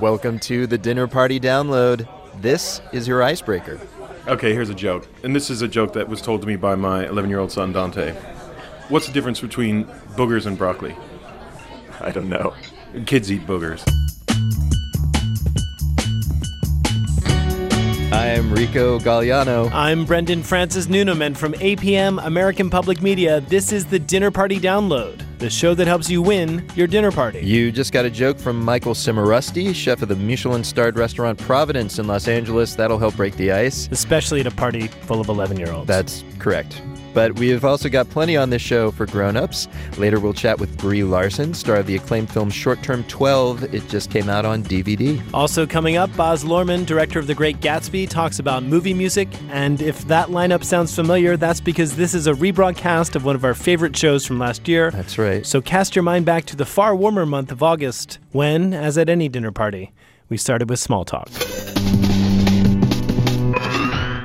Welcome to the Dinner Party Download. This is your icebreaker. Okay, here's a joke. And this is a joke that was told to me by my 11 year old son, Dante. What's the difference between boogers and broccoli? I don't know. Kids eat boogers. I'm Rico Gagliano. I'm Brendan Francis Newnam, and from APM American Public Media, this is the Dinner Party Download, the show that helps you win your dinner party. You just got a joke from Michael Cimarusti, chef of the Michelin starred restaurant Providence in Los Angeles. That'll help break the ice. Especially at a party full of 11 year olds. That's correct. But we've also got plenty on this show for grown-ups. Later we'll chat with Brie Larson, star of the acclaimed film Short Term 12. It just came out on DVD. Also coming up, Baz Luhrmann, director of The Great Gatsby, talks about movie music. And if that lineup sounds familiar, that's because this is a rebroadcast of one of our favorite shows from last year. That's right. So cast your mind back to the far warmer month of August, when, as at any dinner party, we started with small talk.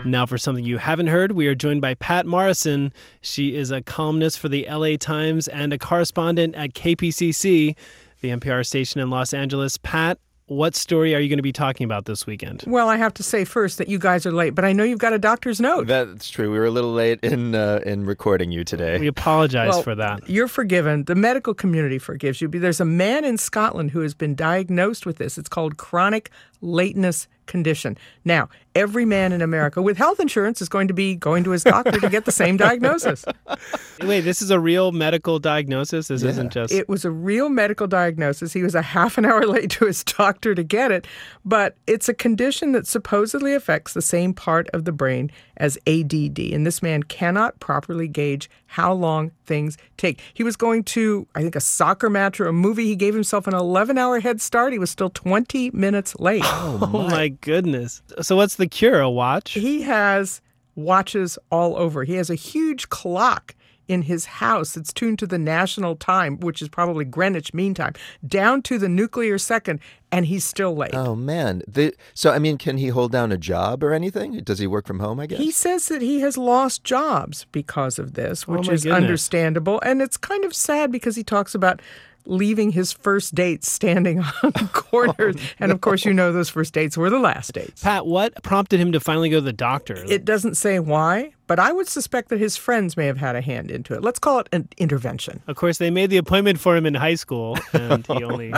Now, for something you haven't heard, we are joined by Patt Morrison. She is a columnist for the LA Times and a correspondent at KPCC, the NPR station in Los Angeles. Pat, what story are you going to be talking about this weekend? Well, I have to say first that you guys are late, but I know you've got a doctor's note. That's true. We were a little late in uh, in recording you today. We apologize well, for that. You're forgiven. The medical community forgives you. There's a man in Scotland who has been diagnosed with this. It's called chronic lateness condition. Now, every man in America with health insurance is going to be going to his doctor to get the same diagnosis. Wait, this is a real medical diagnosis? This yeah. isn't just. It was a real medical diagnosis. He was a half an hour late to his doctor to get it, but it's a condition that supposedly affects the same part of the brain as ADD. And this man cannot properly gauge how long things take. He was going to, I think, a soccer match or a movie. He gave himself an 11 hour head start. He was still 20 minutes late. Oh, oh my. oh, my goodness. So, what's the cure? A watch? He has watches all over. He has a huge clock in his house it's tuned to the national time, which is probably Greenwich Mean Time, down to the nuclear second, and he's still late. Oh man! The, so I mean, can he hold down a job or anything? Does he work from home? I guess he says that he has lost jobs because of this, oh, which oh is goodness. understandable, and it's kind of sad because he talks about leaving his first date standing on corners. oh, and of course, you know those first dates were the last dates. Pat, what prompted him to finally go to the doctor? It doesn't say why, but I would suspect that his friends may have had a hand into it. Let's call it an intervention. Of course, they made the appointment for him in high school, and he only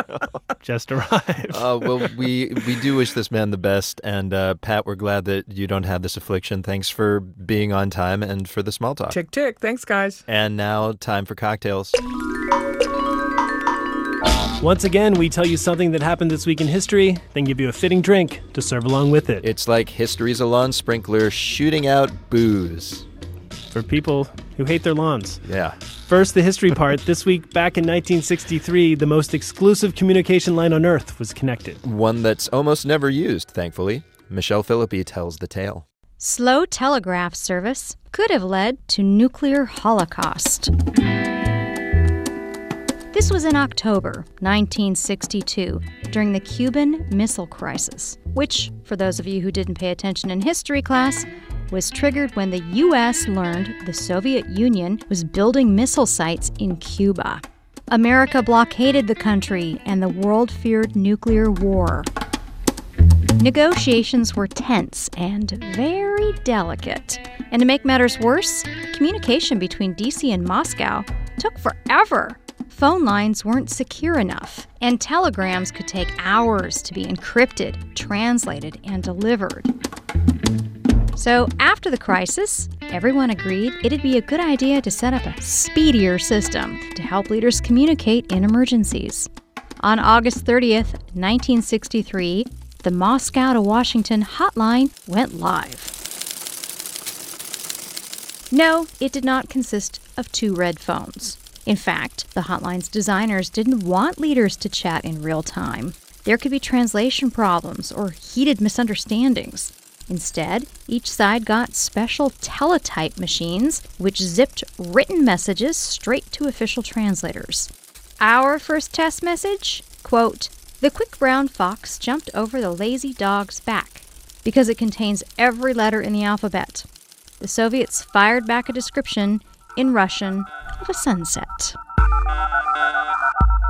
just arrived. uh, well, we, we do wish this man the best. And uh, Pat, we're glad that you don't have this affliction. Thanks for being on time and for the small talk. Tick, tick. Thanks, guys. And now, time for cocktails. Once again, we tell you something that happened this week in history, then give you a fitting drink to serve along with it. It's like history's a lawn sprinkler shooting out booze. For people who hate their lawns. Yeah. First, the history part. This week, back in 1963, the most exclusive communication line on Earth was connected. One that's almost never used, thankfully. Michelle Philippi tells the tale. Slow telegraph service could have led to nuclear holocaust. This was in October 1962, during the Cuban Missile Crisis, which, for those of you who didn't pay attention in history class, was triggered when the U.S. learned the Soviet Union was building missile sites in Cuba. America blockaded the country, and the world feared nuclear war. Negotiations were tense and very delicate. And to make matters worse, communication between DC and Moscow took forever phone lines weren't secure enough, and telegrams could take hours to be encrypted, translated, and delivered. So, after the crisis, everyone agreed it'd be a good idea to set up a speedier system to help leaders communicate in emergencies. On August 30th, 1963, the Moscow to Washington hotline went live. No, it did not consist of two red phones. In fact, the hotline's designers didn't want leaders to chat in real time. There could be translation problems or heated misunderstandings. Instead, each side got special teletype machines which zipped written messages straight to official translators. Our first test message quote, The quick brown fox jumped over the lazy dog's back because it contains every letter in the alphabet. The Soviets fired back a description in Russian a sunset.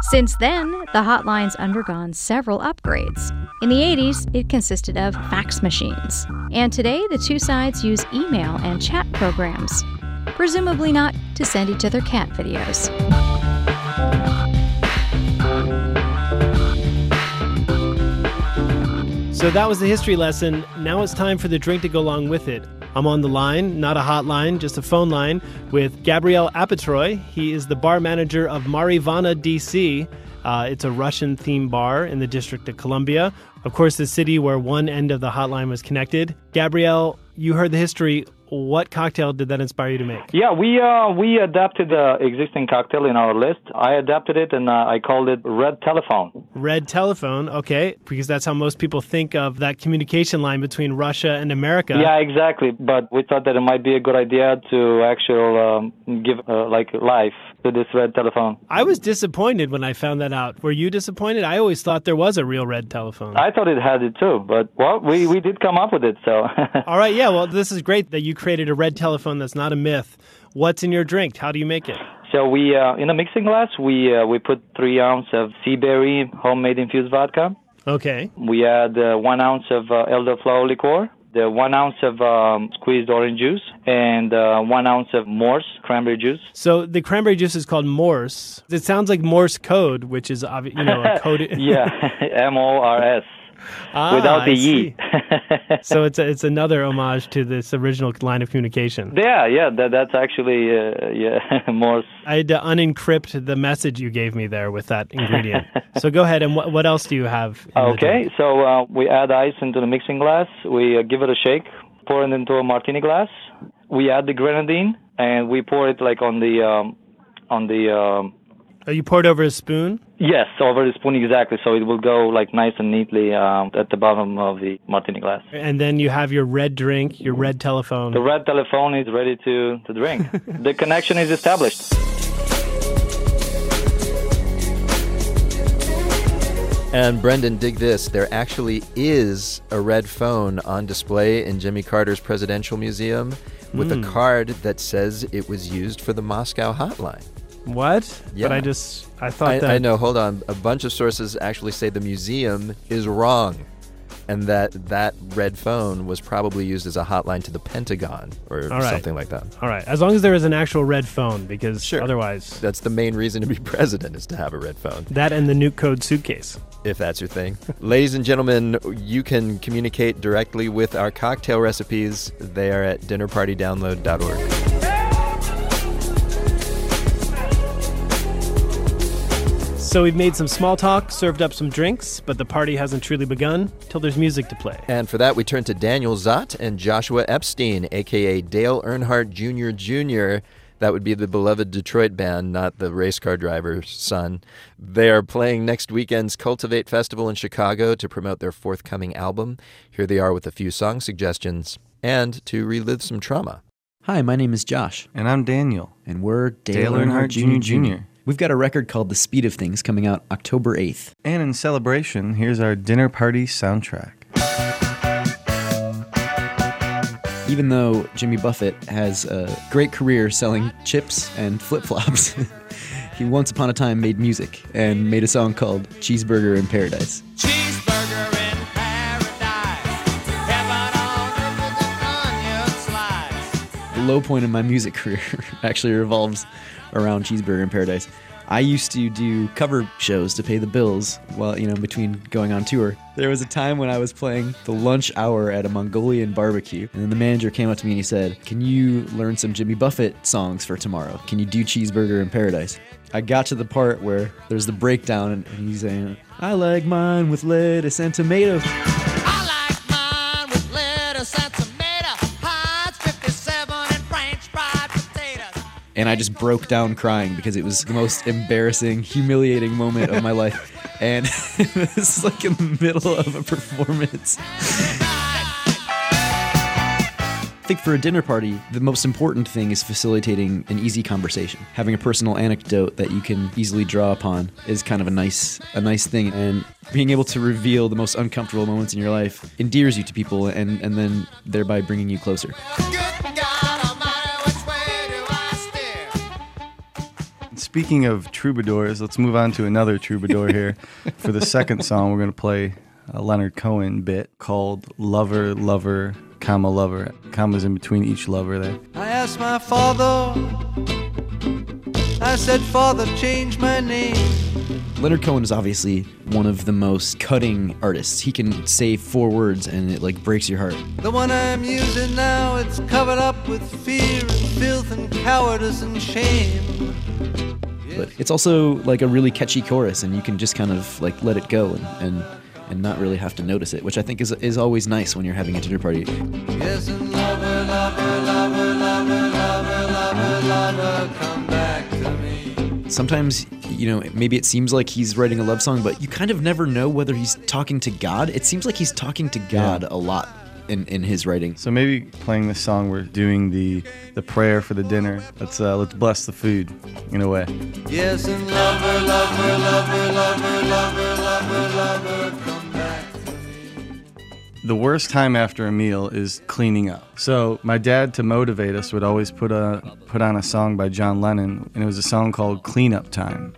Since then, the hotline's undergone several upgrades. In the 80s, it consisted of fax machines. And today, the two sides use email and chat programs, presumably not to send each other cat videos. So that was the history lesson. Now it's time for the drink to go along with it. I'm on the line, not a hotline, just a phone line, with Gabriel Apetroy. He is the bar manager of Mari Vanna DC. Uh, it's a Russian themed bar in the District of Columbia. Of course, the city where one end of the hotline was connected. Gabriel, you heard the history. What cocktail did that inspire you to make? Yeah, we uh, we adapted the existing cocktail in our list. I adapted it and uh, I called it Red Telephone. Red telephone, okay, because that's how most people think of that communication line between Russia and America. Yeah, exactly. But we thought that it might be a good idea to actually um, give uh, like life to this red telephone. I was disappointed when I found that out. Were you disappointed? I always thought there was a real red telephone. I thought it had it too, but well, we we did come up with it. So All right, yeah, well, this is great that you created a red telephone that's not a myth. What's in your drink? How do you make it? so we uh, in a mixing glass we uh, we put three ounce of sea berry homemade infused vodka. Okay. We add uh, one ounce of uh, elderflower liqueur, the one ounce of um, squeezed orange juice, and uh, one ounce of Morse cranberry juice. So the cranberry juice is called Morse. It sounds like Morse code, which is you know a code. yeah, M O R S Ah, without the E. so it's a, it's another homage to this original line of communication. yeah, yeah, that, that's actually uh, yeah Morse. I had to unencrypt the message you gave me there with that ingredient. so go ahead and what what else do you have? in Okay, so uh, we add ice into the mixing glass. We uh, give it a shake, pour it into a martini glass. We add the grenadine and we pour it like on the um, on the um, Oh, you poured over a spoon. yes over the spoon exactly, so it will go like nice and neatly um, at the bottom of the martini glass. And then you have your red drink, your red telephone. The red telephone is ready to, to drink. the connection is established. And Brendan, dig this. There actually is a red phone on display in Jimmy Carter's Presidential Museum with Hmm. a card that says it was used for the Moscow hotline. What? Yeah. But I just I thought I, that I know, hold on. A bunch of sources actually say the museum is wrong and that that red phone was probably used as a hotline to the Pentagon or All right. something like that. All right, as long as there is an actual red phone, because Sure. otherwise, That's the main reason to be president is to have a red phone. that and the nuke code suitcase. if that's your thing. Ladies and gentlemen, you can communicate directly with our cocktail recipes. They are at dinnerpartydownload.org. So we've made some small talk, served up some drinks, but the party hasn't truly begun till there's music to play. And for that, we turn to Daniel Zott and Joshua Epstein, aka Dale Earnhardt Jr. Jr. That would be the beloved Detroit band, not the race car driver's son. They are playing next weekend's Cultivate Festival in Chicago to promote their forthcoming album. Here they are with a few song suggestions and to relive some trauma. Hi, my name is Josh, And I'm Daniel. and we're Dale, Dale Earnhardt Earnhardt Jr. Jr. We've got a record called The Speed of Things coming out October 8th. And in celebration, here's our dinner party soundtrack. Even though Jimmy Buffett has a great career selling chips and flip flops, he once upon a time made music and made a song called Cheeseburger in Paradise. Cheeseburger in paradise. Heaven on earth with an onion slice. The low point in my music career actually revolves around Cheeseburger in Paradise. I used to do cover shows to pay the bills while, you know, between going on tour. There was a time when I was playing the lunch hour at a Mongolian barbecue, and then the manager came up to me and he said, Can you learn some Jimmy Buffett songs for tomorrow? Can you do Cheeseburger in Paradise? I got to the part where there's the breakdown, and he's saying, I like mine with lettuce and tomatoes. And I just broke down crying because it was the most embarrassing, humiliating moment of my life. And this is like in the middle of a performance. I think for a dinner party, the most important thing is facilitating an easy conversation. Having a personal anecdote that you can easily draw upon is kind of a nice a nice thing and being able to reveal the most uncomfortable moments in your life endears you to people and, and then thereby bringing you closer. Speaking of troubadours, let's move on to another troubadour here. For the second song, we're going to play a Leonard Cohen bit called Lover, Lover, comma, Lover. Commas in between each lover there. I asked my father, I said, Father, change my name. Leonard Cohen is obviously one of the most cutting artists. He can say four words and it like breaks your heart. The one I'm using now, it's covered up with fear and filth and cowardice and shame. But it's also like a really catchy chorus and you can just kind of like let it go and, and and not really have to notice it, which I think is is always nice when you're having a dinner party. Yes, lover, lover, lover. Sometimes, you know, maybe it seems like he's writing a love song, but you kind of never know whether he's talking to God. It seems like he's talking to God a lot in, in his writing. So maybe playing this song, we're doing the the prayer for the dinner. Let's uh, let's bless the food in a way. Yes, and lover, lover, lover, lover, lover, lover, lover, come back. The worst time after a meal is cleaning up. So my dad, to motivate us, would always put a put on a song by John Lennon, and it was a song called "Clean Up Time."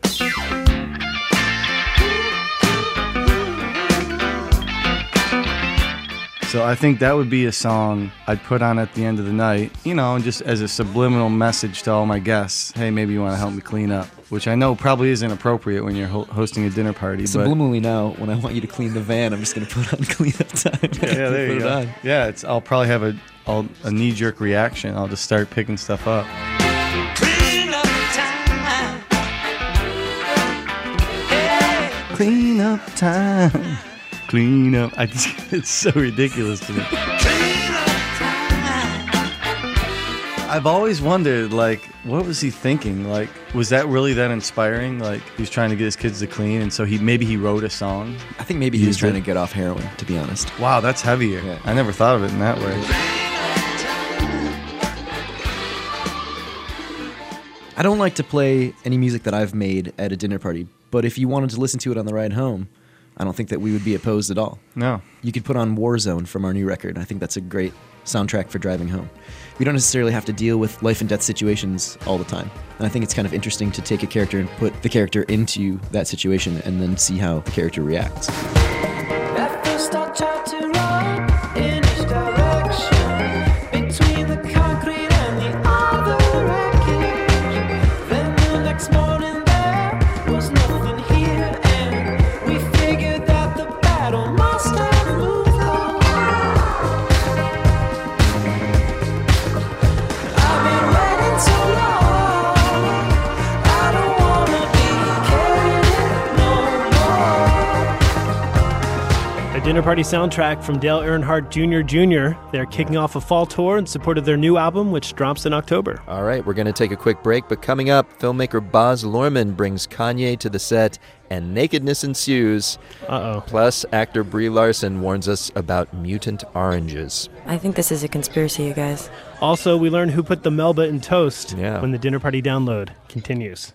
So I think that would be a song I'd put on at the end of the night, you know, just as a subliminal message to all my guests. Hey, maybe you want to help me clean up, which I know probably isn't appropriate when you're ho- hosting a dinner party. But Subliminally now, when I want you to clean the van, I'm just going to put on clean up time. yeah, there you go. on. Yeah, it's. I'll probably have a I'll, a knee jerk reaction. I'll just start picking stuff up. Clean up time. Hey. Clean up time. Clean up. I just, it's so ridiculous to me. Clean up time. I've always wondered, like, what was he thinking? Like, was that really that inspiring? Like, he was trying to get his kids to clean, and so he maybe he wrote a song. I think maybe he was trying it. to get off heroin, to be honest. Wow, that's heavier. Yeah. I never thought of it in that way. I don't like to play any music that I've made at a dinner party, but if you wanted to listen to it on the ride home, I don't think that we would be opposed at all. No. You could put on Warzone from our new record. I think that's a great soundtrack for driving home. We don't necessarily have to deal with life and death situations all the time. And I think it's kind of interesting to take a character and put the character into that situation and then see how the character reacts. At first I tried to run in each direction between the concrete and the other wreckage. Then the next morning there was nothing here, dinner party soundtrack from Dale Earnhardt Jr. Jr. They're kicking off a fall tour in support of their new album, which drops in October. All right, we're going to take a quick break, but coming up, filmmaker Baz Luhrmann brings Kanye to the set and nakedness ensues. Uh oh. Plus, actor Brie Larson warns us about mutant oranges. I think this is a conspiracy, you guys. Also, we learn who put the Melba in toast Yeah. when the dinner party download continues.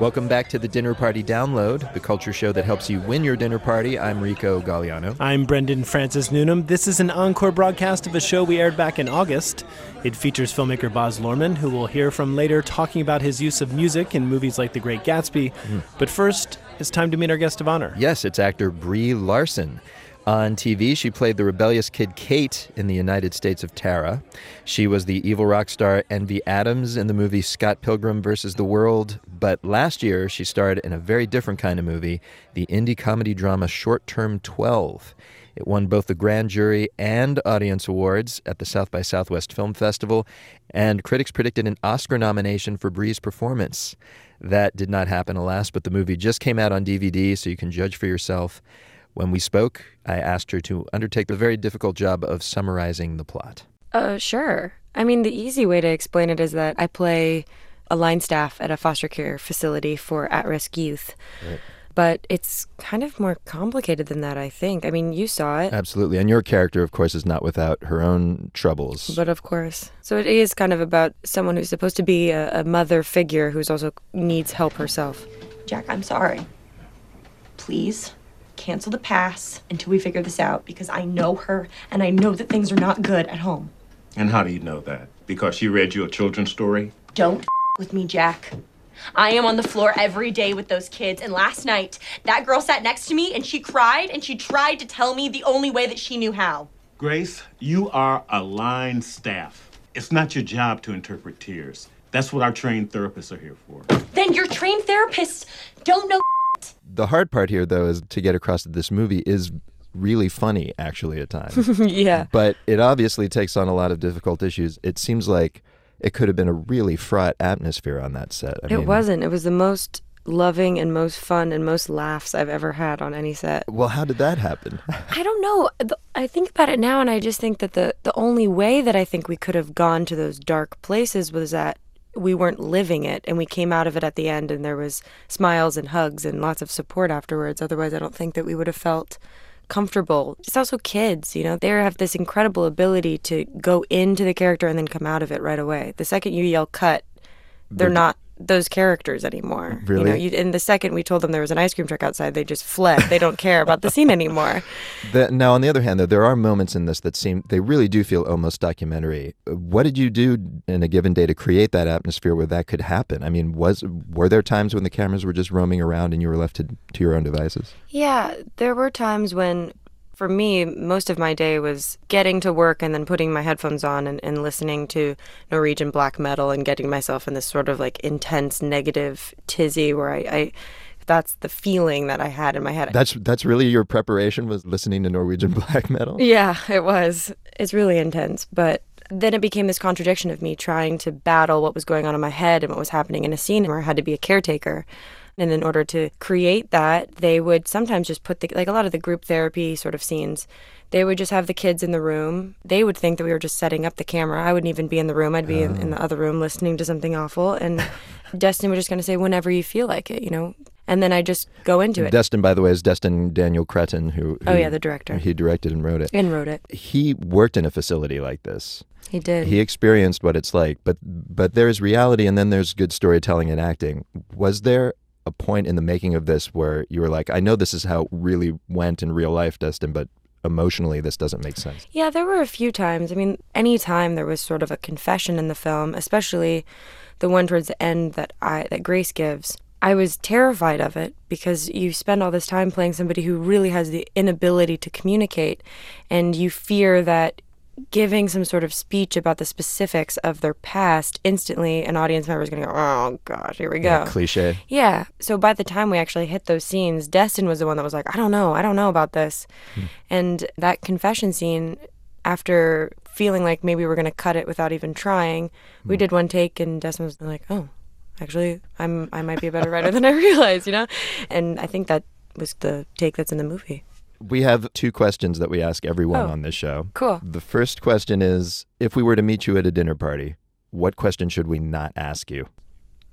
Welcome back to the Dinner Party Download, the culture show that helps you win your dinner party. I'm Rico Gagliano. I'm Brendan Francis Newnam. This is an encore broadcast of a show we aired back in August. It features filmmaker Baz Luhrmann, who we'll hear from later, talking about his use of music in movies like The Great Gatsby. Hmm. But first, it's time to meet our guest of honor. Yes, it's actor Brie Larson. On TV, she played the rebellious kid Kate in the United States of Tara. She was the evil rock star Envy Adams in the movie Scott Pilgrim vs. the World. But last year, she starred in a very different kind of movie, the indie comedy drama Short Term 12. It won both the Grand Jury and Audience Awards at the South by Southwest Film Festival, and critics predicted an Oscar nomination for Brie's performance. That did not happen, alas, but the movie just came out on DVD, so you can judge for yourself. When we spoke, I asked her to undertake the very difficult job of summarizing the plot. Uh, sure. I mean, the easy way to explain it is that I play a line staff at a foster care facility for at risk youth. Right. But it's kind of more complicated than that, I think. I mean, you saw it. Absolutely. And your character, of course, is not without her own troubles. But of course. So it is kind of about someone who's supposed to be a, a mother figure who's also needs help herself. Jack, I'm sorry. Please cancel the pass until we figure this out because I know her and I know that things are not good at home. And how do you know that? Because she read you a children's story? Don't with me, Jack. I am on the floor every day with those kids, and last night, that girl sat next to me and she cried and she tried to tell me the only way that she knew how. Grace, you are a line staff. It's not your job to interpret tears. That's what our trained therapists are here for. Then your trained therapists don't know. The hard part here, though, is to get across that this movie is really funny, actually, at times. yeah. But it obviously takes on a lot of difficult issues. It seems like it could have been a really fraught atmosphere on that set. I it mean, wasn't. It was the most loving and most fun and most laughs I've ever had on any set. Well, how did that happen? I don't know. I think about it now, and I just think that the the only way that I think we could have gone to those dark places was that we weren't living it, and we came out of it at the end, and there was smiles and hugs and lots of support afterwards. Otherwise, I don't think that we would have felt comfortable. It's also kids, you know, they have this incredible ability to go into the character and then come out of it right away. The second you yell cut, they're They're- not those characters anymore. You know, Really? you, and the second we told them there was an ice cream truck outside, they just fled. They don't care about the scene anymore. The, now, on the other hand, though, there are moments in this that seem they really do feel almost documentary. What did you do in a given day to create that atmosphere where that could happen? I mean, was were there times when the cameras were just roaming around and you were left to, to your own devices? Yeah, there were times when, for me, most of my day was getting to work and then putting my headphones on and, and listening to Norwegian black metal and getting myself in this sort of like intense negative tizzy where I, I that's the feeling that I had in my head. That's that's really your preparation was listening to Norwegian black metal. Yeah, it was. It's really intense. But then it became this contradiction of me trying to battle what was going on in my head and what was happening in a scene where I had to be a caretaker. And in order to create that, they would sometimes just put the, like a lot of the group therapy sort of scenes, they would just have the kids in the room. They would think that we were just setting up the camera. I wouldn't even be in the room. I'd be in, in the oh. other room listening to something awful. And Destin was just going to say, whenever you feel like it, you know? And then I just go into it. Destin, by the way, is Destin Daniel Cretton, who, Oh, yeah, the director. He directed and wrote it. And wrote it. He worked in a facility like this. He did. He experienced what it's like, but but there's reality, and then there's good storytelling and acting. Was there a point in the making of this where you were like, I know this is how it really went in real life, Destin, but emotionally this doesn't make sense. Yeah, there were a few times. I mean, any time there was sort of a confession in the film, especially the one towards the end that I that Grace gives. I was terrified of it because you spend all this time playing somebody who really has the inability to communicate and you fear that giving some sort of speech about the specifics of their past instantly an audience member is going to go, "Oh gosh, here we go." Yeah, cliche. Yeah. So by the time we actually hit those scenes, Destin was the one that was like, I don't know, I don't know about this. Hmm. And that confession scene, after feeling like maybe we're going to cut it without even trying, we hmm. did one take, and Destin was like, oh, actually, I'm I might be a better writer than I realized, you know? And I think that was the take that's in the movie. We have two questions that we ask everyone Oh, on this show. cool. The first question is if we were to meet you at a dinner party, what question should we not ask you?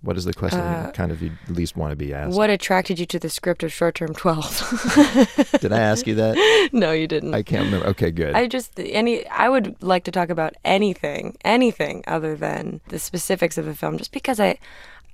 What is the question Uh, kind of you least want to be asked? What attracted you to the script of Short Term 12? Did I ask you that? no, you didn't. I can't remember. Okay, good. I just any I would like to talk about anything, anything other than the specifics of the film just because I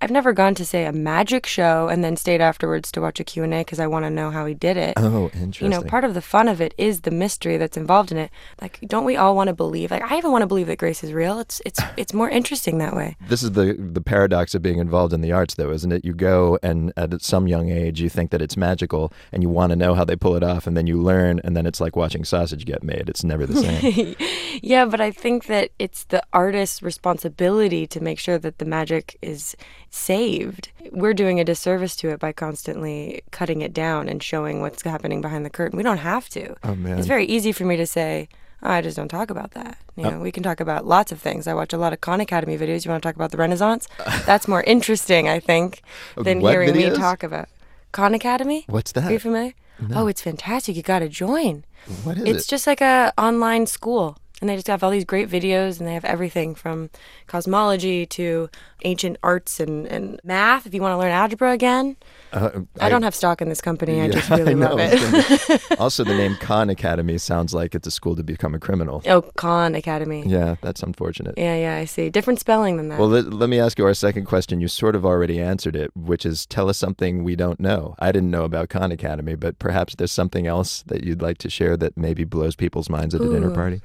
I've never gone to say a magic show and then stayed afterwards to watch a Q&A because I want to know how he did it. Oh, interesting. You know, part of the fun of it is the mystery that's involved in it. Like don't we all want to believe? Like I even want to believe that Grace is real. It's it's it's more interesting that way. This is the the paradox of being involved in the arts, though, isn't it? You go and at some young age, you think that it's magical, and you want to know how they pull it off, and then you learn, and then it's like watching sausage get made. It's never the same. yeah, but I think that it's the artist's responsibility to make sure that the magic is saved. We're doing a disservice to it by constantly cutting it down and showing what's happening behind the curtain. We don't have to. Oh, man. It's very easy for me to say, oh, I just don't talk about that. You Uh, know, we can talk about lots of things. I watch a lot of Khan Academy videos. You want to talk about the Renaissance? That's more interesting, I think, than What hearing videos? me talk about Khan Academy. What's that? Are you familiar? No. Oh, it's fantastic. You got to join. What is It's it? just like a online school. And they just have all these great videos and they have everything from cosmology to ancient arts and, and math if you want to learn algebra again. Uh, I, don't have stock in this company. I just really know. love it. also, the name Khan Academy sounds like it's a school to become a criminal. oh, Khan Academy. Yeah, that's unfortunate. Yeah, yeah, I see. Different spelling than that. Well, let, let me ask you our second question. You sort of already answered it, which is tell us something we don't know. I didn't know about Khan Academy, but perhaps there's something else that you'd like to share that maybe blows people's minds at a dinner party.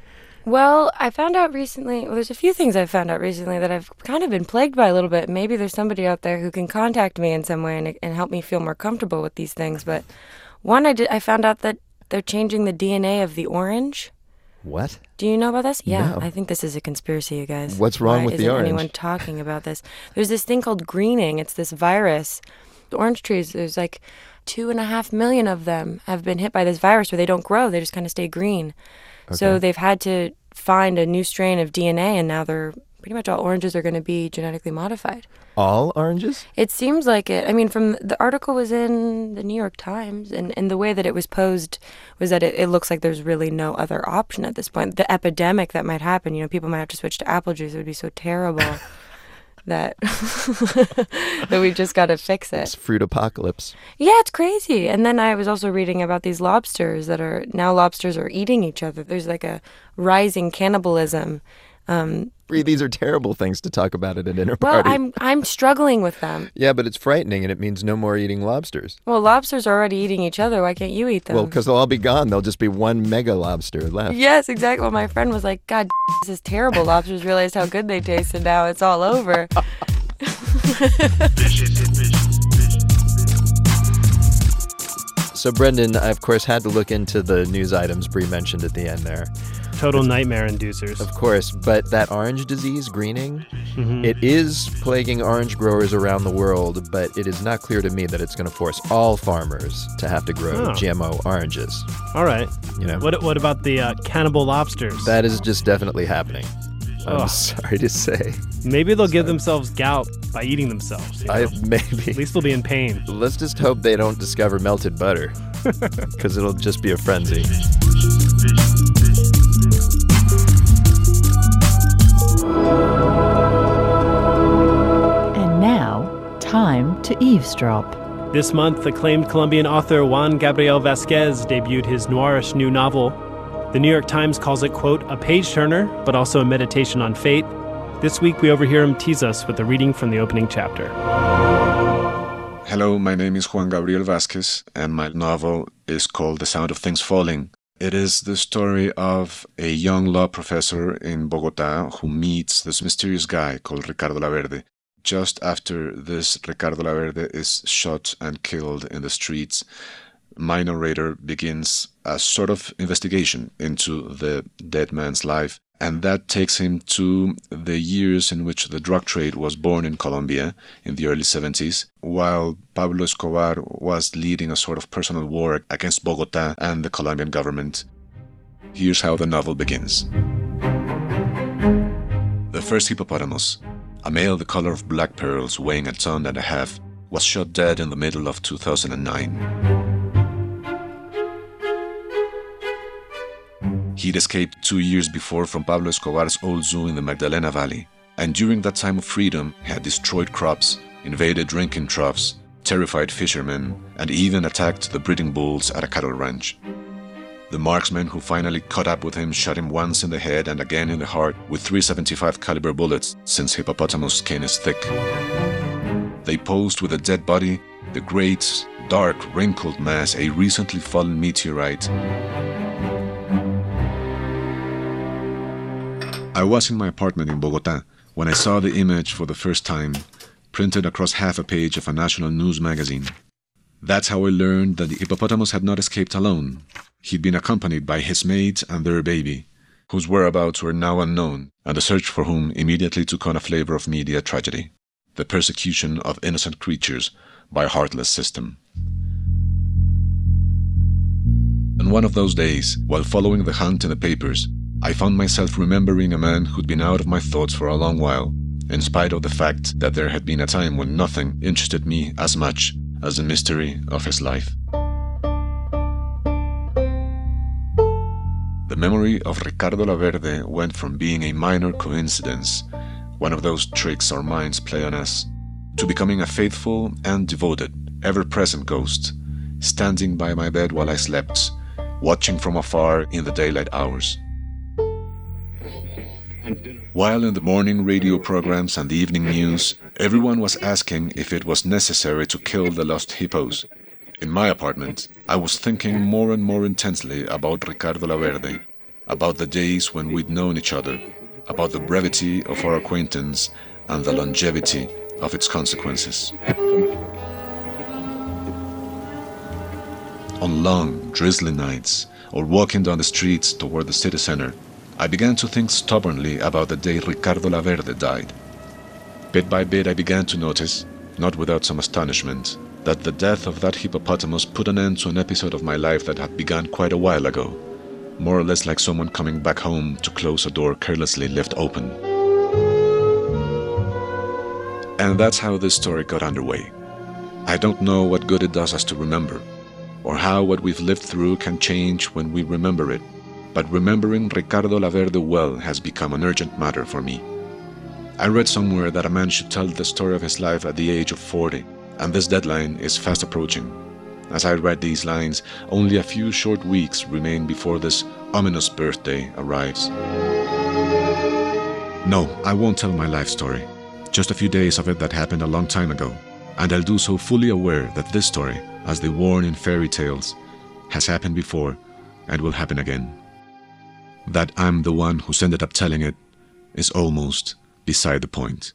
Well, I found out recently, well, there's a few things I've found out recently that I've kind of been plagued by a little bit. Maybe there's somebody out there who can contact me in some way and, and help me feel more comfortable with these things. But one, I did, I found out that they're changing the DNA of the orange. What? Do you know about this? Yeah, No. I think this is a conspiracy, you guys. What's wrong Why with the orange? anyone talking about this? There's this thing called greening. It's this virus. The orange trees, there's like two and a half million of them have been hit by this virus where they don't grow. They just kind of stay green. Okay. So they've had to find a new strain of DNA, and now they're pretty much all oranges are going to be genetically modified. All oranges? It seems like it. I mean, from the article was in the New York Times, and, and the way that it was posed was that it, it looks like there's really no other option at this point. The epidemic that might happen, you know, people might have to switch to apple juice. It would be so terrible that that we just got to fix it. It's it. fruit apocalypse. Yeah, it's crazy. And then I was also reading about these lobsters that are now lobsters are eating each other. There's like a rising cannibalism. Um, Brie, These are terrible things to talk about at a dinner well, party. I'm I'm struggling with them. Yeah, but it's frightening and it means no more eating lobsters. Well, lobsters are already eating each other. Why can't you eat them? Well, because they'll all be gone. There'll just be one mega lobster left. Yes, exactly. Well, my friend was like, God, this is terrible. Lobsters realized how good they taste, and now it's all over. So, Brendan, I, of course, had to look into the news items Brie mentioned at the end there. Total nightmare inducers. Of course, but that orange disease, greening, Mhm. it is plaguing orange growers around the world, but it is not clear to me that it's going to force all farmers to have to grow Oh. GMO oranges. All right. You know, What what about the uh, cannibal lobsters? that is just definitely happening. I'm Ugh. sorry to say. Maybe they'll give themselves gout by eating themselves. you I maybe. At least they'll be in pain. Let's just hope they don't discover melted butter, because it'll just be a frenzy. And now, time to eavesdrop. This month, acclaimed Colombian author Juan Gabriel Vasquez debuted his noirish new novel. The New York Times calls it, quote, a page turner, but also a meditation on fate. This week, we overhear him tease us with a reading from the opening chapter. Hello, my name is Juan Gabriel Vasquez, and my novel is called The Sound of Things Falling. It is the story of a young law professor in Bogota who meets this mysterious guy called Ricardo Laverde. Just after this, Ricardo Laverde is shot and killed in the streets. My narrator begins a sort of investigation into the dead man's life, and that takes him to the years in which the drug trade was born in Colombia in the early 70s, while Pablo Escobar was leading a sort of personal war against Bogota and the Colombian government. Here's how the novel begins. The first hippopotamus, a male the color of black pearls weighing a ton and a half, was shot dead in the middle of 2009. He'd escaped two years before from Pablo Escobar's old zoo in the Magdalena Valley, and during that time of freedom had destroyed crops, invaded drinking troughs, terrified fishermen, and even attacked the breeding bulls at a cattle ranch. The marksman who finally caught up with him shot him once in the head and again in the heart with 375 caliber bullets since hippopotamus skin is thick. They posed with a dead body, the great, dark, wrinkled mass, a recently fallen meteorite. I was in my apartment in Bogota when I saw the image for the first time, printed across half a page of a national news magazine. That's how I learned that the hippopotamus had not escaped alone. He'd been accompanied by his mate and their baby, whose whereabouts were now unknown, and the search for whom immediately took on a flavor of media tragedy the persecution of innocent creatures by a heartless system. On one of those days, while following the hunt in the papers, I found myself remembering a man who'd been out of my thoughts for a long while, in spite of the fact that there had been a time when nothing interested me as much as the mystery of his life. The memory of Ricardo Laverde went from being a minor coincidence, one of those tricks our minds play on us, to becoming a faithful and devoted, ever present ghost, standing by my bed while I slept, watching from afar in the daylight hours. While in the morning radio programs and the evening news, everyone was asking if it was necessary to kill the lost hippos. In my apartment, I was thinking more and more intensely about Ricardo Laverde, about the days when we'd known each other, about the brevity of our acquaintance and the longevity of its consequences. On long, drizzly nights, or walking down the streets toward the city center, I began to think stubbornly about the day Ricardo Laverde died. Bit by bit, I began to notice, not without some astonishment, that the death of that hippopotamus put an end to an episode of my life that had begun quite a while ago, more or less like someone coming back home to close a door carelessly left open. And that's how this story got underway. I don't know what good it does us to remember, or how what we've lived through can change when we remember it, but remembering Ricardo Laverde well has become an urgent matter for me. I read somewhere that a man should tell the story of his life at the age of 40, and this deadline is fast approaching. As I write these lines, only a few short weeks remain before this ominous birthday arrives. No, I won't tell my life story, just a few days of it that happened a long time ago, and I'll do so fully aware that this story, as they warn in fairy tales, has happened before and will happen again. That I'm the one who's ended up telling it is almost beside the point.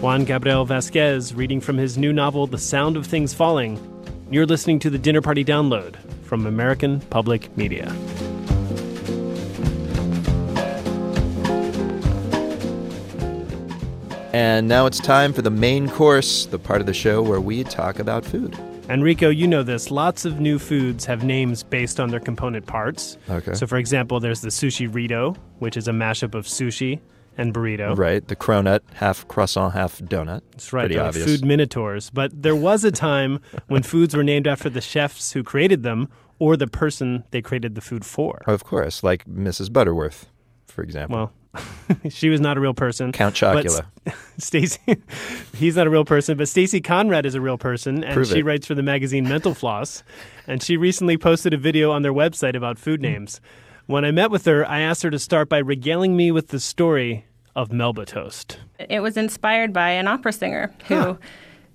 Juan Gabriel Vasquez reading from his new novel, The Sound of Things Falling. You're listening to the Dinner Party Download from American Public Media. And now it's time for the main course, the part of the show where we talk about food. Enrico, you know this. Lots of new foods have names based on their component parts. Okay. So, for example, there's the sushi rito, which is a mashup of sushi and burrito. Right, the cronut, half croissant, half donut. That's right. Pretty they're obvious. Food minotaurs. But there was a time when foods were named after the chefs who created them or the person they created the food for. Of course, like Mrs. Butterworth, for example. Well, she was not a real person. Count Chocula. Stacy, he's not a real person, but Stacy Conradt is a real person, and Prove she it. writes for the magazine Mental Floss. And she recently posted a video on their website about food names. When I met with her, I asked her to start by regaling me with the story of Melba toast. It was inspired by an opera singer who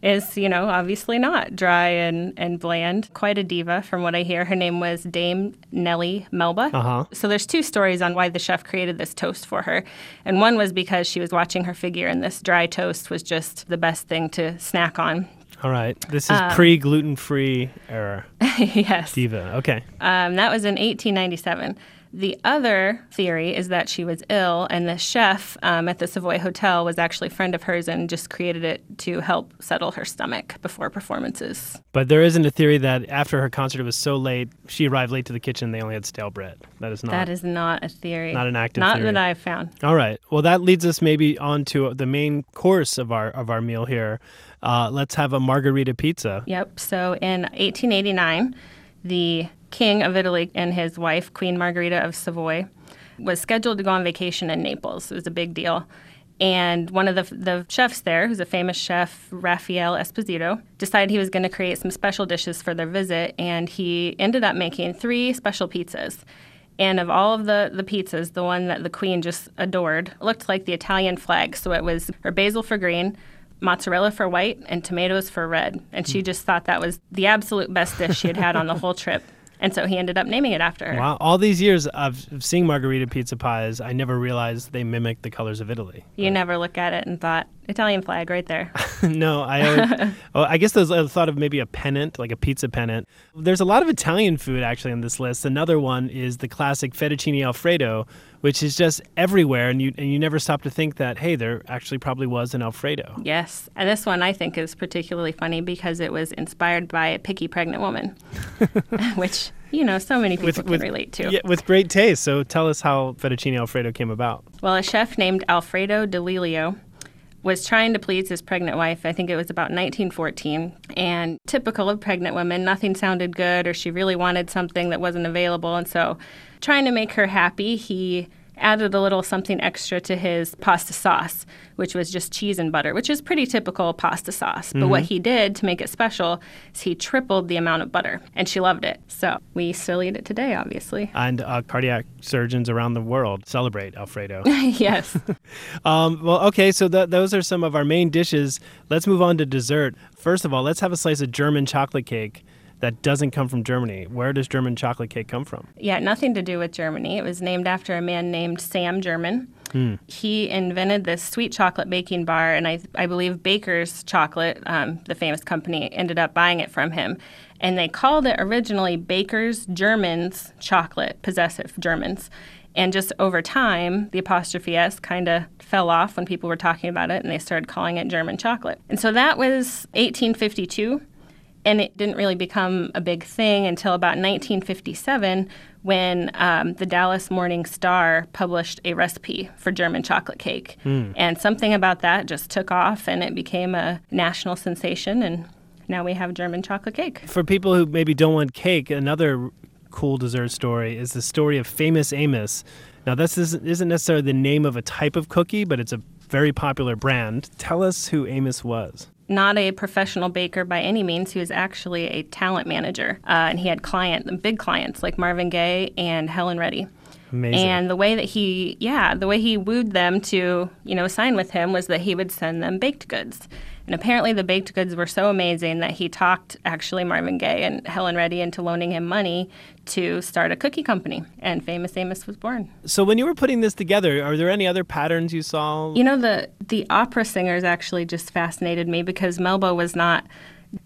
is, you know, obviously not dry and, and bland. Quite a diva, from what I hear. Her name was Dame Nellie Melba. Uh-huh. So there's two stories on why the chef created this toast for her. And one was because she was watching her figure, and this dry toast was just the best thing to snack on. All right. This is Um, pre gluten free era. yes. Diva. Okay. Um, that was in 1897. The other theory is that she was ill, and the chef um, at the Savoy Hotel was actually a friend of hers and just created it to help settle her stomach before performances. But there isn't a theory that after her concert it was so late, she arrived late to the kitchen, they only had stale bread. That is not. That is not a theory. Not an active Not theory. that I've found. All right. Well, that leads us maybe on to the main course of our of our meal here. Uh, let's have a margarita pizza. Yep. So in 1889, the king of Italy and his wife, Queen Margherita of Savoy, was scheduled to go on vacation in Naples. It was a big deal. And one of the, the chefs there, who's a famous chef, Raphael Esposito, decided he was going to create some special dishes for their visit. And he ended up making three special pizzas. And of all of the, the pizzas, the one that the queen just adored looked like the Italian flag. So it was her basil for green, mozzarella for white, and tomatoes for red. And she hmm. just thought that was the absolute best dish she had had on the whole trip. And so he ended up naming it after her. Wow. All these years of seeing margarita pizza pies, I never realized they mimic the colors of Italy. You never look at it and thought, Italian flag right there. no, I always, oh, I guess there's I thought of maybe a pennant, like a pizza pennant. There's a lot of Italian food actually on this list. Another one is the classic fettuccine alfredo, which is just everywhere, and you and you never stop to think that hey, there actually probably was an alfredo. Yes. And this one I think is particularly funny because it was inspired by a picky pregnant woman, which, you know, so many people can relate to. Yeah, with great taste. So tell us how fettuccine alfredo came about. Well, a chef named Alfredo Di Lelio was trying to please his pregnant wife. I think it was about 1914. And typical of pregnant women, nothing sounded good or she really wanted something that wasn't available. And so, trying to make her happy, he added a little something extra to his pasta sauce, which was just cheese and butter, which is pretty typical pasta sauce. But what Mhm. he did to make it special is he tripled the amount of butter, and she loved it. So we still eat it today, obviously. And uh, cardiac surgeons around the world celebrate Alfredo. yes. Um, well, okay, so th- those are some of our main dishes. Let's move on to dessert. First of all, let's have a slice of German chocolate cake. That doesn't come from Germany. Where does German chocolate cake come from? Yeah, nothing to do with Germany. It was named after a man named Sam German. Hmm. He invented this sweet chocolate baking bar, and I, I believe Baker's Chocolate, um, the famous company, ended up buying it from him. And they called it originally Baker's Germans Chocolate, possessive Germans. And just over time, the apostrophe S kind of fell off when people were talking about it, and they started calling it German chocolate. And so that was 1852 and it didn't really become a big thing until about 1957 when um, the Dallas Morning Star published a recipe for German chocolate cake. Hmm. And something about that just took off and it became a national sensation. And now we have German chocolate cake. For people who maybe don't want cake, another cool dessert story is the story of Famous Amos. Now, this isn't isn't necessarily the name of a type of cookie, but it's a very popular brand. Tell us who Amos was. Not a professional baker by any means. He was actually a talent manager, uh, and he had client, big clients like Marvin Gaye and Helen Reddy. Amazing. And the way that he, yeah, the way he wooed them to, you know, sign with him was that he would send them baked goods. And apparently the baked goods were so amazing that he talked actually Marvin Gaye and Helen Reddy into loaning him money to start a cookie company. And Famous Amos was born. So, when you were putting this together, are there any other patterns you saw? You know, the the opera singers actually just fascinated me because Melba was not.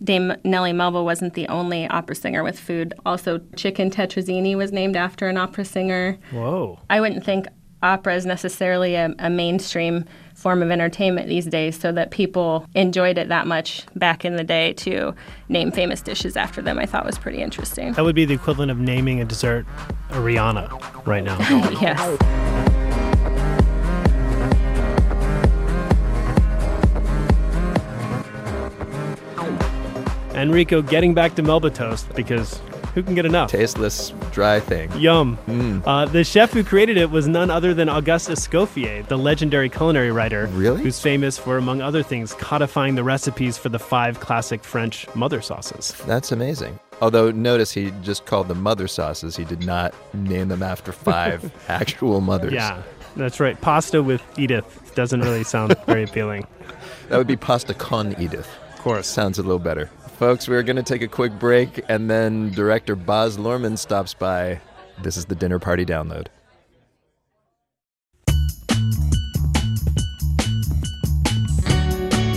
Dame Nellie Melba wasn't the only opera singer with food. Also, Chicken Tetrazzini was named after an opera singer. Whoa. I wouldn't think opera is necessarily a, a mainstream form of entertainment these days, so that people enjoyed it that much back in the day to name famous dishes after them, I thought was pretty interesting. That would be the equivalent of naming a dessert a Rihanna right now. yes. Enrico, getting back to Melba toast because who can get enough? Tasteless, dry thing. Yum. Mm. Uh, the chef who created it was none other than Auguste Escoffier, the legendary culinary writer. Really? Who's famous for, among other things, codifying the recipes for the five classic French mother sauces. That's amazing. Although notice he just called them mother sauces. He did not name them after five actual mothers. Yeah, that's right. Pasta with Edith doesn't really sound very appealing. That would be pasta con Edith. Of course. Sounds a little better. Folks, we're going to take a quick break and then director Baz Luhrmann stops by. This is the dinner party download.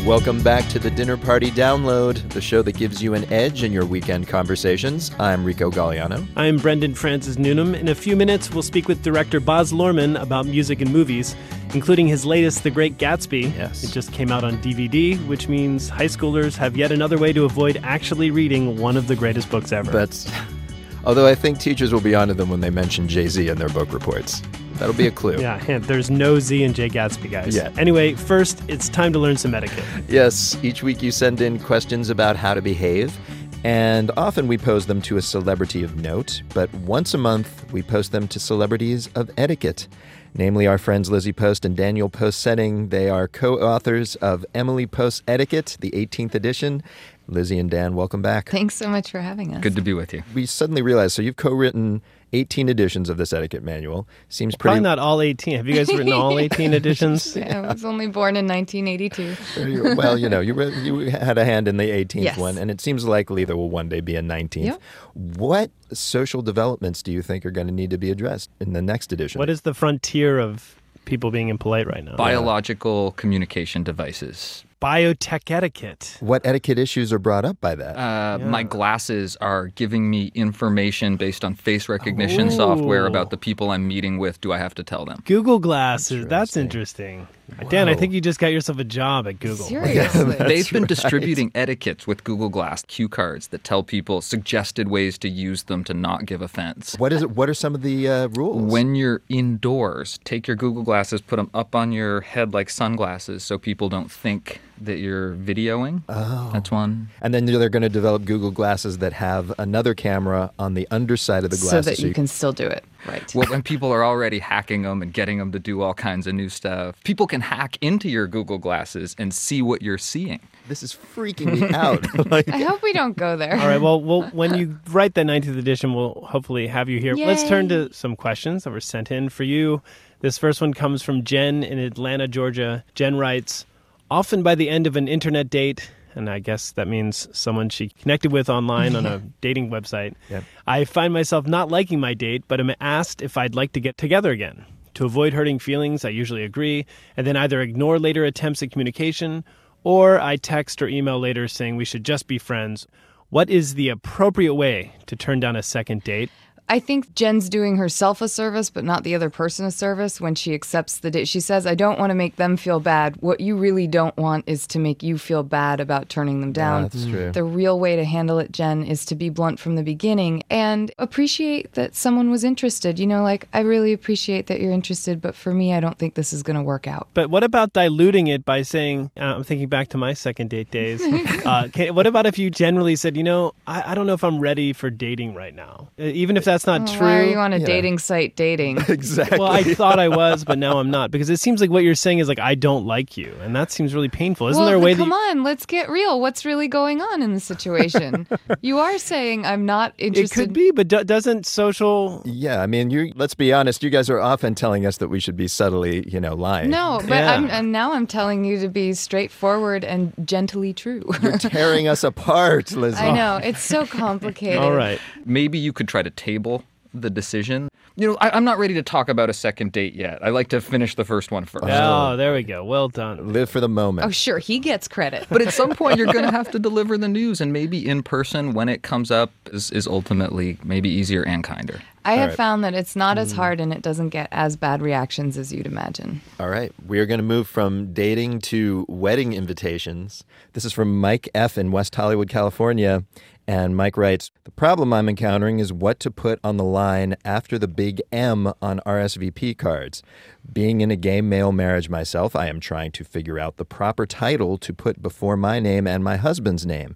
Welcome back to the Dinner Party Download, the show that gives you an edge in your weekend conversations. I'm Rico Gagliano. I'm Brendan Francis Newnam. In a few minutes, we'll speak with director Baz Luhrmann about music and movies, including his latest, The Great Gatsby. Yes. It just came out on DVD, which means high schoolers have yet another way to avoid actually reading one of the greatest books ever. That's. Although I think teachers will be onto them when they mention Jay Z in their book reports. That'll be a clue. Yeah, hint. There's no Z in Jay Gatsby, guys. Yeah. Anyway, first, it's time to learn some etiquette. Yes, each week you send in questions about how to behave, and often we pose them to a celebrity of note, but once a month we post them to celebrities of etiquette. Namely, our friends Lizzie Post and Daniel Post Senning. They are co authors of Emily Post Etiquette, the 18th edition. Lizzie and Dan, welcome back. Thanks so much for having us. Good to be with you. We suddenly realized so you've co written 18 editions of this etiquette manual. Seems pretty. Probably not all 18. Have you guys written all 18 editions? Yeah, I was only born in 1982. well, you know, you, re- you had a hand in the 18th Yes. one, and it seems likely there will one day be a 19th. Yep. What social developments do you think are going to need to be addressed in the next edition? What is the frontier of people being impolite right now? Biological communication devices. Biotech etiquette. What etiquette issues are brought up by that? Uh, My glasses are giving me information based on face recognition software about the people I'm meeting with. Do I have to tell them? Google Glasses. That's interesting. Dan, I think you just got yourself a job at Google. They've been distributing etiquettes with Google Glass cue cards that tell people suggested ways to use them to not give offense. What is it? What are some of the uh, rules? When you're indoors, take your Google Glasses, put them up on your head like sunglasses so people don't think that you're videoing. Oh. That's one. And then they're going to develop Google Glasses that have another camera on the underside of the glasses. so glasses. that you can still do it. Right. Well, when people are already hacking them and getting them to do all kinds of new stuff, people can hack into your Google Glasses and see what you're seeing. This is freaking me out. I hope we don't go there. All right. Well, well, when you write the 19th edition, we'll hopefully have you here. Let's turn to some questions that were sent in for you. This first one comes from Jen in Atlanta, Georgia. Jen writes Often by the end of an internet date, and I guess that means someone she connected with online on a dating website. Yep. I find myself not liking my date, but am asked if I'd like to get together again. To avoid hurting feelings, I usually agree, and then either ignore later attempts at communication, or I text or email later saying we should just be friends. What is the appropriate way to turn down a second date? I think Jen's doing herself a service, but not the other person a service when she accepts the date. She says, I don't want to make them feel bad. What you really don't want is to make you feel bad about turning them down. that's true. The real way to handle it, Jen, is to be blunt from the beginning and appreciate that someone was interested. You know, like, I really appreciate that you're interested, but for me, I don't think this is going to work out. But what about diluting it by saying, uh, I'm thinking back to my second date days. uh, can, what about if you generally said, you know, I, I don't know if I'm ready for dating right now? Uh, even if that's not Oh, true. Why are you on a dating site dating? exactly. Well, I thought I was, but now I'm not. Because it seems like what you're saying is like, I don't like you. And that seems really painful. Isn't well, there a way to come that. on, let's get real. What's really going on in the situation? you are saying I'm not interested. It could be, but do- doesn't social. Yeah, I mean, you. Let's be honest. You guys are often telling us that we should be subtly, you know, lying. No, but Yeah. I'm, and now I'm telling you to be straightforward and gently true. You're tearing us apart, Lizzie. I know it's so complicated. All right. Maybe you could try to table the decision. You know, I, I'm not ready to talk about a second date yet. I like to finish the first one first. Oh, there we go. Well done. Live for the moment. Oh, sure, he gets credit. But at some point, you're going to have to deliver the news, and maybe in person when it comes up is, is ultimately maybe easier and kinder. I have right. found that it's not as mm. hard and it doesn't get as bad reactions as you'd imagine. All right. We are going to move from dating to wedding invitations. This is from Mike F. in West Hollywood, California. And Mike writes The problem I'm encountering is what to put on the line after the big M on RSVP cards. Being in a gay male marriage myself, I am trying to figure out the proper title to put before my name and my husband's name.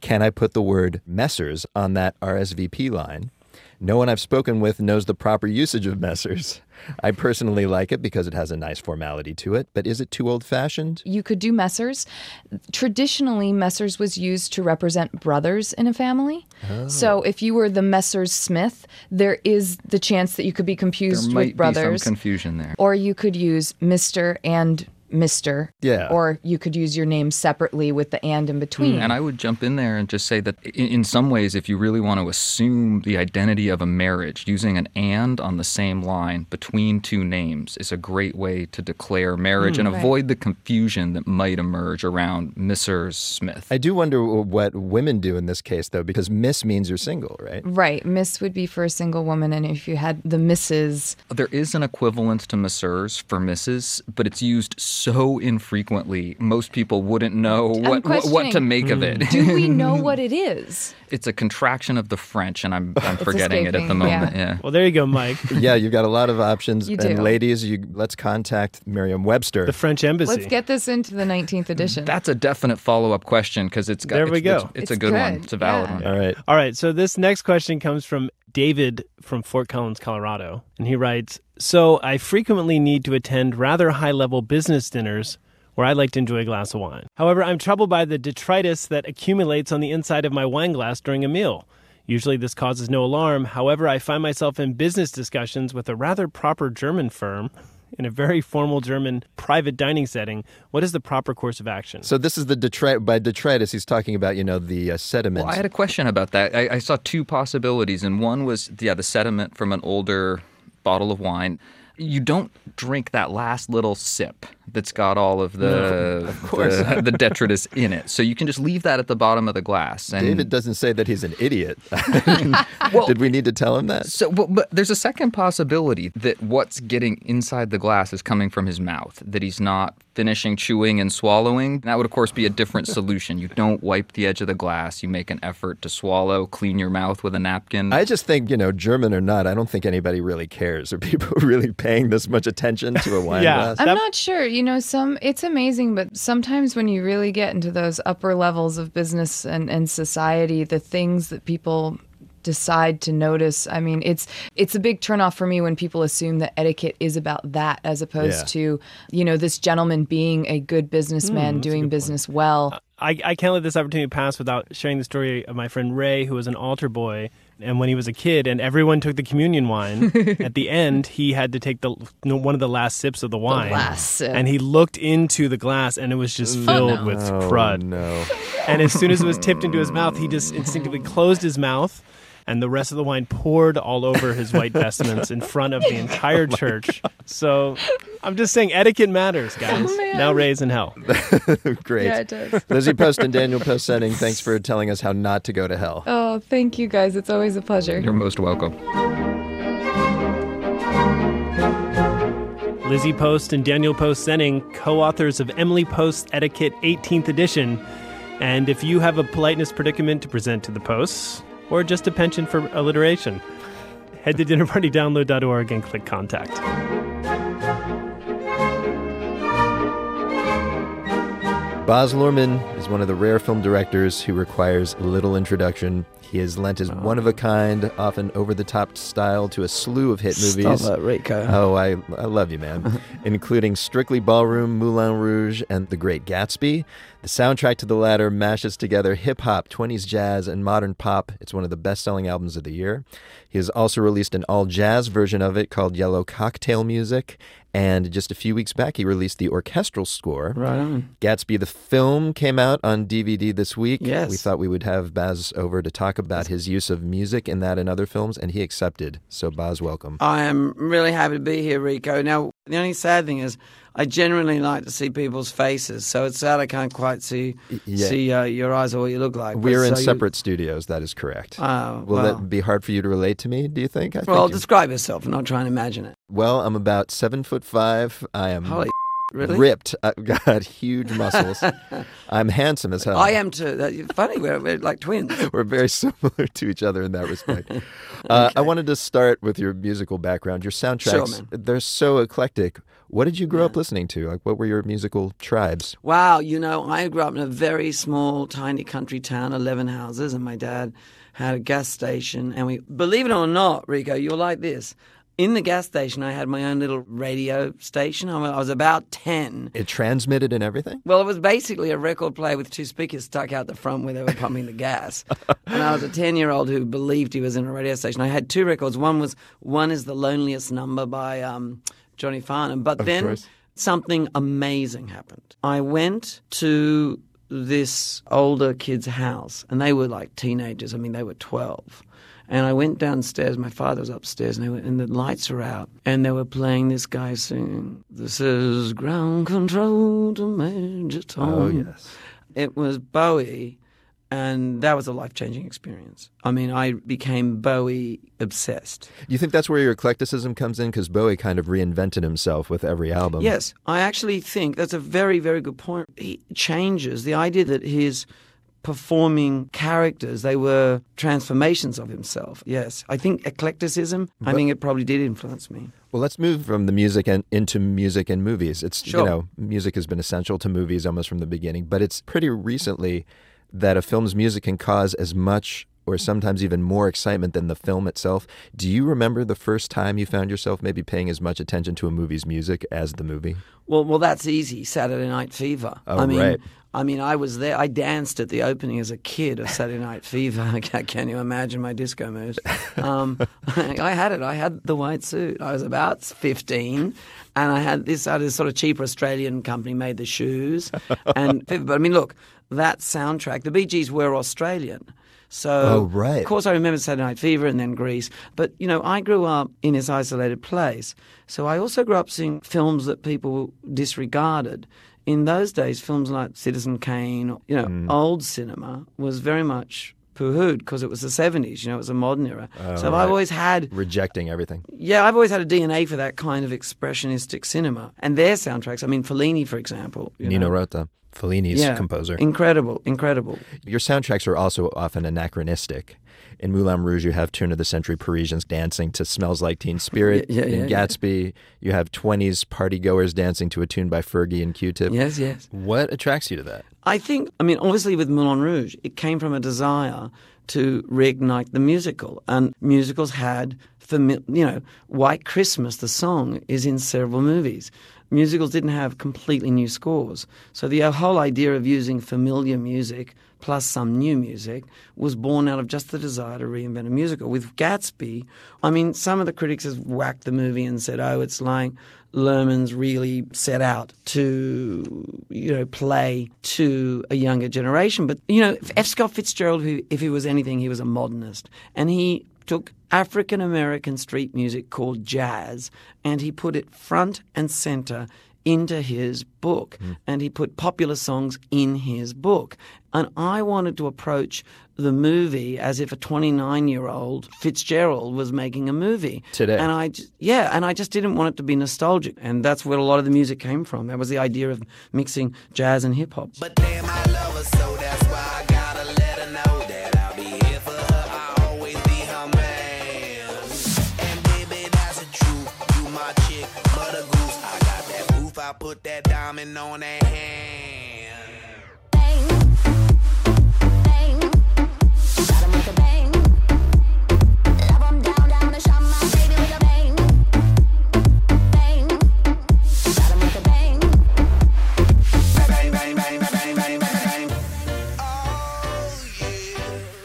Can I put the word Messers on that RSVP line? No one I've spoken with knows the proper usage of Messers. I personally like it because it has a nice formality to it, but is it too old fashioned? You could do Messers. Traditionally, Messers was used to represent brothers in a family. Oh. So if you were the Messers Smith, there is the chance that you could be There confused might with brothers. be some confusion there. or you could use Mr. and Mr. Yeah. Or you could use your name separately with the and in between. And I would jump in there and just say that in, in some ways, if you really want to assume the identity of a marriage, using an and on the same line between two names is a great way to declare marriage and mm. right. avoid the confusion that might emerge around Mrs. Smith. I do wonder what women do in this case, though, because Miss means you're single, right? Right. Miss would be for a single woman, and if you had the Mrs. There is an equivalent to Messrs for Mrs., but it's used so infrequently, most people wouldn't know what, what, what to questioning. make of it. Do we know what it is? it's a contraction of the French, and I'm, I'm forgetting it at the escaping, yeah. moment. Yeah. Well, there you go, Mike. yeah, you've got a lot of options. You and do. ladies, you let's contact Merriam-Webster. The French embassy. Let's get this into the 19th edition. That's a definite follow up question because it's got. There we it's, go. It's, it's a It's good, one. It's a valid yeah. one. All right. All right, so this next question comes from David from Fort Collins, Colorado. And he writes So I frequently need to attend rather high level business dinners where I like to enjoy a glass of wine. However, I'm troubled by the detritus that accumulates on the inside of my wine glass during a meal. Usually, this causes no alarm. However, I find myself in business discussions with a rather proper German firm in a very formal German private dining setting. What is the proper course of action? So this is the detrit by detritus. He's talking about you know the uh, sediment. Well, I had a question about that. I, I saw two possibilities, and one was yeah, the sediment from an older bottle of wine. You don't drink that last little sip that's got all of the the, the detritus in it, so you can just leave that at the bottom of the glass. And David doesn't say that he's an idiot. Well- Did we need to tell him that? So, but, but there's a second possibility that what's getting inside the glass is coming from his mouth, that he's not finishing chewing and swallowing. That would, of course, be a different solution. You don't wipe the edge of the glass. You make an effort to swallow, clean your mouth with a napkin. I just think, you know, German or not, I don't think anybody really cares. Are people really paying this much attention to a wine Yeah. glass? I'm not sure. You know, some it's amazing, but sometimes when you really get into those upper levels of business and, and society, the things that people decide to notice. I mean, it's it's a big turnoff for me when people assume that etiquette is about that as opposed Yeah. to, you know, this gentleman being a good businessman hmm, doing business well. I, I can't let this opportunity pass without sharing the story of my friend Ray, who was an altar boy And when he was a kid and everyone took the communion wine, at the end, he had to take the one of the last sips of the wine. last sip. And he looked into the glass and it was just mm. filled oh, with crud. Oh, no. And as soon as it was tipped into his mouth, he just instinctively closed his mouth. And the rest of the wine poured all over his white vestments in front of the entire oh church. So I'm just saying etiquette matters, oh, guys. Oh, now raise in hell. Great. Yeah, it does. Lizzie Post and Daniel Post Senning, thanks for telling us how not to go to hell. Oh, thank you guys. It's always a pleasure. You're most welcome. Lizzie Post and Daniel Post Senning, co authors of Emily Post's Etiquette 18th edition. And if you have a politeness predicament to present to the Posts, or just a penchant for alliteration, head to dinnerpartydownload.org and click contact. Baz Luhrmann is one of the rare film directors who requires little introduction. He has lent his oh. one of a kind, often over the top style to a slew of hit Stop movies. Rico. Oh, I, I love you, man. Including Strictly Ballroom, Moulin Rouge, and The Great Gatsby. The soundtrack to the latter mashes together hip hop, 20s jazz, and modern pop. It's one of the best selling albums of the year. He has also released an all jazz version of it called Yellow Cocktail Music. And just a few weeks back, he released the orchestral score. Right on. Gatsby the film came out on DVD this week. Yes. We thought we would have Baz over to talk about his use of music in that and other films, and he accepted. So, Baz, welcome. I am really happy to be here, Rico. Now, the only sad thing is, I generally like to see people's faces, so it's sad I can't quite see yeah. see uh, your eyes or what you look like. We're in so you- separate studios. That is correct. Oh, Will well. that be hard for you to relate to me? Do you think? I Well, think describe yourself. I'm not trying to imagine it. Well, I'm about seven foot five. I am Holy really? ripped. I've got huge muscles. I'm handsome as hell. I am too. Funny, we're, we're like twins. We're very similar to each other in that respect. uh, I wanted to start with your musical background. Your soundtracks, man. they're so eclectic. What did you grow up listening to? Like, what were your musical tribes? Wow, you know, I grew up in a very small, tiny country town, 11 houses, and my dad had a gas station. And we, believe it or not, Rico, you're like this. In the gas station, I had my own little radio station. I was about 10. It transmitted and everything? Well, it was basically a record player with two speakers stuck out the front where they were pumping the gas. and I was a 10 year old who believed he was in a radio station. I had two records. One was One is the Loneliest Number by um, Johnny Farnham. But Of then course. something amazing happened. I went to this older kid's house, and they were like teenagers. I mean, they were 12. And I went downstairs. My father was upstairs, and, they were, and the lights were out. And they were playing this guy singing, This is ground control to Major oh, Tom. Oh, yes. It was Bowie, and that was a life changing experience. I mean, I became Bowie obsessed. You think that's where your eclecticism comes in? Because Bowie kind of reinvented himself with every album. Yes, I actually think that's a very, very good point. He changes the idea that his performing characters, they were transformations of himself. Yes, I think eclecticism, I mean, it probably did influence me. Well, let's move from the music and into music and movies. It's Sure. you know, music has been essential to movies almost from the beginning, but it's pretty recently that a film's music can cause as much or sometimes even more excitement than the film itself. Do you remember the first time you found yourself maybe paying as much attention to a movie's music as the movie? Well, well, that's easy. Saturday Night Fever. Oh, I mean, right. I mean, I was there. I danced at the opening as a kid of Saturday Night Fever. Can you imagine my disco moves? Um, I had it. I had the white suit. I was about fifteen, and I had this. I had this sort of cheaper Australian company made the shoes, and but I mean, look, that soundtrack. The Bee Gees were Australian. So, Oh, right. of course, I remember Saturday Night Fever and then Grease. But, you know, I grew up in this isolated place. So I also grew up seeing films that people disregarded. In those days, films like Citizen Kane, you know, Mm. old cinema was very much poo-hooed because it was the 70s, you know, it was a modern era. Oh, so right. I've always had rejecting everything. yeah, I've always had a DNA for that kind of expressionistic cinema. And their soundtracks, I mean, Fellini, for example. you Nino know. Rota, Fellini's Yeah, composer. Incredible, incredible. Your soundtracks are also often anachronistic. In Moulin Rouge, you have turn of the century Parisians dancing to Smells Like Teen Spirit. Yeah, yeah, In. Gatsby, you have 20s party goers dancing to a tune by Fergie and Q Tip. Yes, yes. What attracts you to that? I think, I mean, obviously with Moulin Rouge, it came from a desire to reignite the musical. And musicals had, fami- you know, White Christmas, the song, is in several movies. Musicals didn't have completely new scores. So the uh, whole idea of using familiar music plus some new music was born out of just the desire to reinvent a musical. With Gatsby, I mean, some of the critics have whacked the movie and said, oh, it's like Luhrmann's really set out to, you know, play to a younger generation. But, you know, F. Scott Fitzgerald, who, if he was anything, he was a modernist. And he took African American street music called jazz and he put it front and center into his book hmm. and he put popular songs in his book. And I wanted to approach the movie as if a 29 year old Fitzgerald was making a movie. Today. And I, just, yeah, and I just didn't want it to be nostalgic. And that's where a lot of the music came from. That was the idea of mixing jazz and hip hop. But damn, diamond on that hand.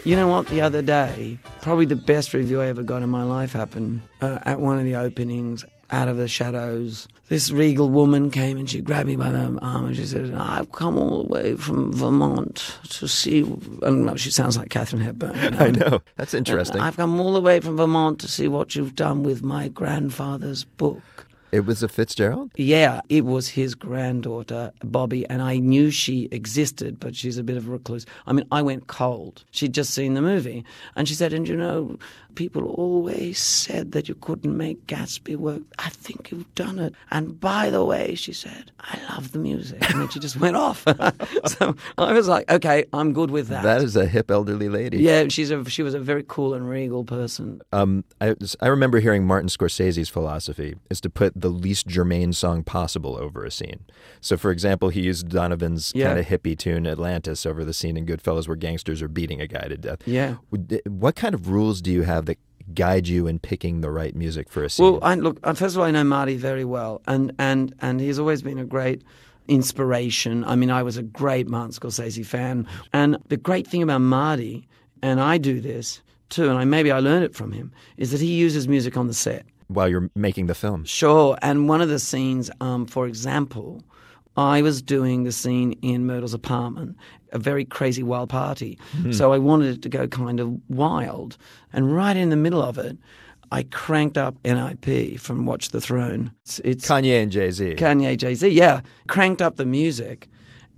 You know what? The other day, probably the best review I ever got in my life happened uh, at one of the openings. Out of the shadows, this regal woman came and she grabbed me by the arm and she said, "I've come all the way from Vermont to see." And she sounds like Katharine Hepburn. you I know. That's interesting. I've come all the way from Vermont to see what you've done with my grandfather's book. It was a Fitzgerald? Yeah, it was his granddaughter, Bobby, and I knew she existed, but she's a bit of a recluse. I mean, I went cold. She'd just seen the movie, and she said, And you know, people always said that you couldn't make Gatsby work. I think you've done it. And by the way, she said, I love the music. And then she just went off. so I was like, Okay, I'm good with that. That is a hip elderly lady. yeah, she's a, she was a very cool and regal person. Um, I, I remember hearing Martin Scorsese's philosophy is to put the least germane song possible over a scene. So, for example, he used Donovan's Yeah. kind of hippie tune "Atlantis" over the scene in Goodfellas where gangsters are beating a guy to death. Yeah. What kind of rules do you have guide you in picking the right music for a scene? Well, I, look, first of all, I know Marty very well, and, and, and he's always been a great inspiration. I mean, I was a great Martin Scorsese fan. And the great thing about Marty, and I do this too, and I, maybe I learned it from him, is that he uses music on the set. While you're making the film. Sure. And one of the scenes, um, for example, I was doing the scene in Myrtle's apartment, a very crazy wild party. Hmm. So I wanted it to go kind of wild. And right in the middle of it, I cranked up NIP from Watch the Throne. It's, it's Kanye and Jay Z. Kanye, Jay Z, yeah. Cranked up the music.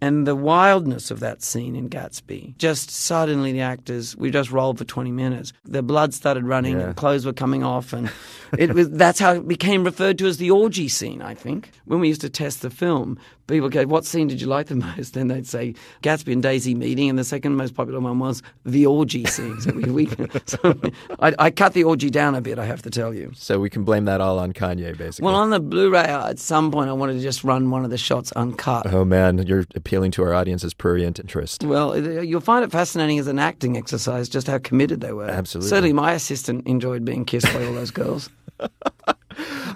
And the wildness of that scene in Gatsby, just suddenly the actors, we just rolled for 20 minutes. Their blood started running Yeah. and clothes were coming off. And it was, that's how it became referred to as the orgy scene, I think. When we used to test the film, people go, What scene did you like the most? Then they'd say Gatsby and Daisy meeting. And the second most popular one was the orgy scene. So, we, we, so I, I cut the orgy down a bit, I have to tell you. So we can blame that all on Kanye, basically. Well, on the Blu-ray, uh, at some point, I wanted to just run one of the shots uncut. oh man, you're appealing to our audience's prurient interest. Well, uh, you'll find it fascinating as an acting exercise just how committed they were. Absolutely. Certainly, my assistant enjoyed being kissed by all those girls.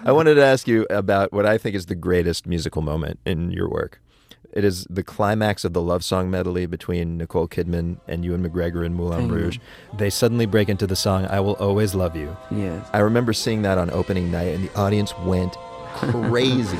I wanted to ask you about what I think is the greatest musical moment in your work. It is the climax of the love song medley between Nicole Kidman and Ewan McGregor in Moulin Thank you. Rouge. They suddenly break into the song "I Will Always Love You." Yes. I remember seeing that on opening night, and the audience went crazy.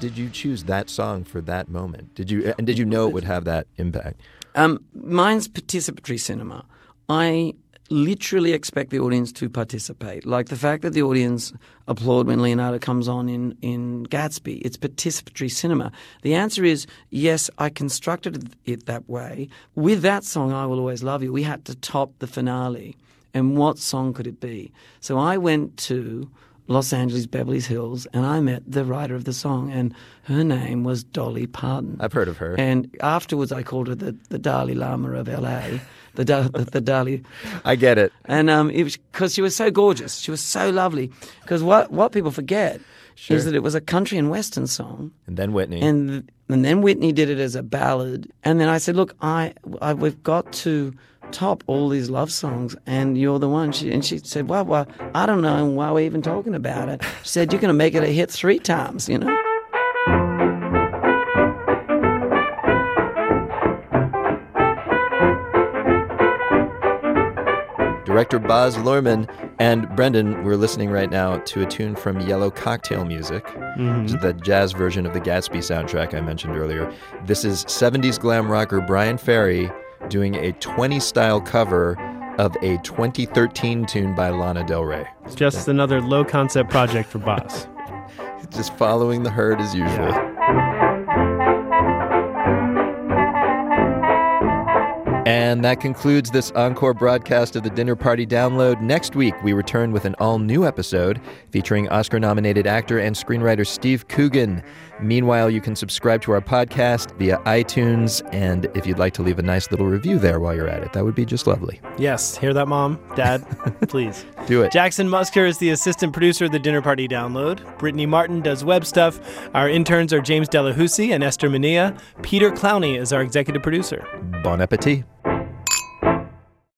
Did you choose that song for that moment? Did you and did you know it would have that impact? Um, mine's participatory cinema. I literally expect the audience to participate. Like the fact that the audience applaud when Leonardo comes on in, in Gatsby, it's participatory cinema. The answer is yes, I constructed it that way. With that song, I Will Always Love You, we had to top the finale. And what song could it be? So I went to Los Angeles, Beverly Hills, and I met the writer of the song, and her name was Dolly Parton. I've heard of her. And afterwards, I called her the, the Dalai Lama of LA, the, da, the, the Dalai. I get it. And um, because she was so gorgeous, she was so lovely. Because what what people forget Sure. is that it was a country and western song, And then Whitney. and and then Whitney did it as a ballad, and then I said, look, I, I we've got to top all these love songs, and you're the one. She, and she said, well, well, I don't know why we're even talking about it. She said, you're going to make it a hit three times, you know. Director Baz Luhrmann and Brendan, we're listening right now to a tune from Yellow Cocktail Music, Mhm. the jazz version of the Gatsby soundtrack I mentioned earlier. This is 70s glam rocker Bryan Ferry doing a 20 style cover of a 2013 tune by Lana Del Rey. It's just another low concept project for Baz. Just following the herd as usual. And that concludes this encore broadcast of the Dinner Party Download. Next week, we return with an all new episode featuring Oscar nominated actor and screenwriter Steve Coogan. Meanwhile, you can subscribe to our podcast via iTunes. And if you'd like to leave a nice little review there while you're at it, that would be just lovely. Yes, hear that, Mom? Dad? Please. Do it. Jackson Musker is the assistant producer of the Dinner Party Download. Brittany Martin does web stuff. Our interns are James Delahousie and Esther Mania. Peter Clowney is our executive producer. Bon appetit.